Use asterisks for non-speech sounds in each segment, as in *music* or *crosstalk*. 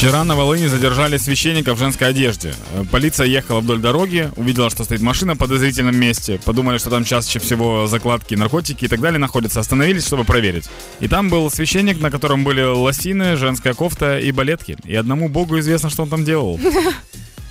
Вчера на Волыне задержали священника в женской одежде. Э, полиция ехала вдоль дороги, увидела, что стоит машина в подозрительном месте, подумали, что там чаще всего закладки, наркотики и так далее находятся, остановились, чтобы проверить. И там был священник, на котором были лосины, женская кофта и балетки. И одному богу известно, что он там делал. *laughs*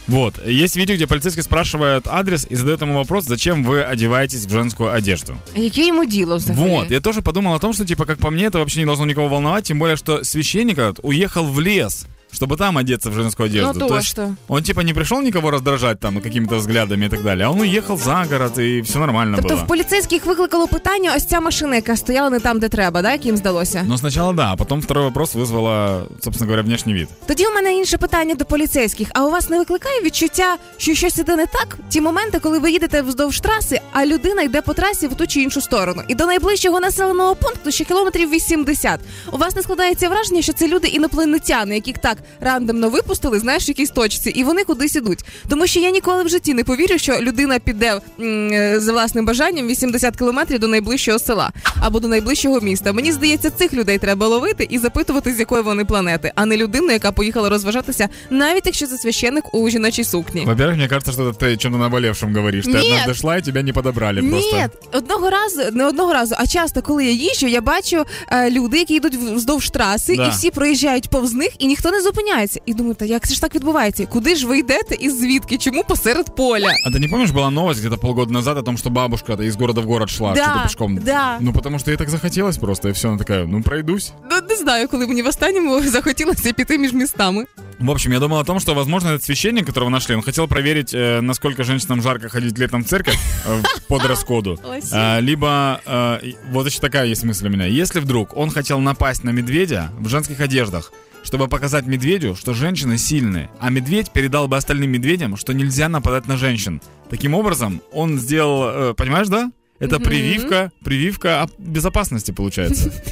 Вот. Есть видео, где полицейский спрашивает адрес и задает ему вопрос, зачем вы одеваетесь в женскую одежду. Яке ему взагалі? Вот. Я тоже подумал о том, что, типа, как по мне, это вообще не должно никого волновать, тем более, что священник этот уехал в лес чтобы там одеться в женскую одежду. Ну, то, то есть что? Он типа не пришел никого раздражать там какими-то взглядами и так далее, а он уехал за город і все нормально тобто було. в поліцейських викликало питання, ось ця машина, яка стояла не там, де треба, да, як їм здалося? Ну, сначала да, а потом второй вопрос вызвала, собственно говоря, внешний вид. Тоді у мене інше питання до поліцейських. А у вас не викликає відчуття, що щось іде не так? Ті моменти, коли ви їдете вздовж траси, а людина йде по трасі в ту чи іншу сторону. І до найближчого населеного пункту ще кілометрів 80. У вас не складається враження, що це люди інопланетяни, яких так рандомно випустили, знаєш, в якійсь точці, і вони кудись ідуть. Тому що я ніколи в житті не повірю, що людина піде м- е, за власним бажанням 80 кілометрів до найближчого села або до найближчого міста. Мені здається, цих людей треба ловити і запитувати, з якої вони планети, а не людину, яка поїхала розважатися, навіть якщо це священник у жіночій сукні. Во-первых, мне кажется, что это ты чем-то наболевшем говоришь. Ты Нет. однажды шла и тебя не подобрали просто. Ні, одного разу, не одного разу, а часто, коли я їжджу, я бачу е, люди, які йдуть вздовж траси, Да. і всі проїжджають повз них, і ніхто не зупиняється. І думаю, та як це ж так відбувається? Куди ж ви йдете і звідки? Чому посеред поля? А ты не помнишь, была новость где-то полгода назад о том, что бабушка из города в город шла, Да, что-то пешком? да. Ну, потому что ей так захотелось просто, и все, она такая, ну, пройдусь. Ну, не знаю, коли мені в останньому *laughs* захотілося піти між містами. В общем, я думал о том, что, возможно, этот священник, которого нашли, он хотел проверить, э, насколько женщинам жарко ходить летом в церковь э, *laughs* под расходу. Лосин. А, либо, э, и- вот еще такая есть мысль у меня. Если вдруг он хотел напасть на медведя в женских одеждах, чтобы показать медведю, что женщины сильные, а медведь передал бы остальным медведям, что нельзя нападать на женщин. Таким образом, он сделал, э, понимаешь, да? Это Мгм. прививка, прививка безопасности получается. *laughs*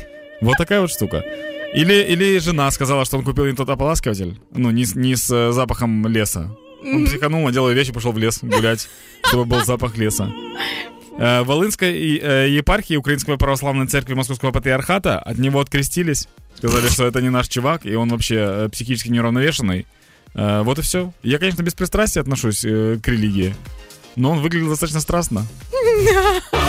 Вот такая вот штука. Или, или жена сказала, что он купил не тот ополаскиватель, ну, не, не с э, запахом леса. Он психанул, надел вещи, пошел в лес гулять, чтобы был запах леса. Э, Волынской э, епархии Украинской Православной Церкви Московского Патриархата от него открестились. Сказали, что это не наш чувак, и он вообще э, психически неуравновешенный. Э, Вот и все. Я, конечно, без пристрастия отношусь э, к религии, но он выглядел достаточно страстно. *laughs*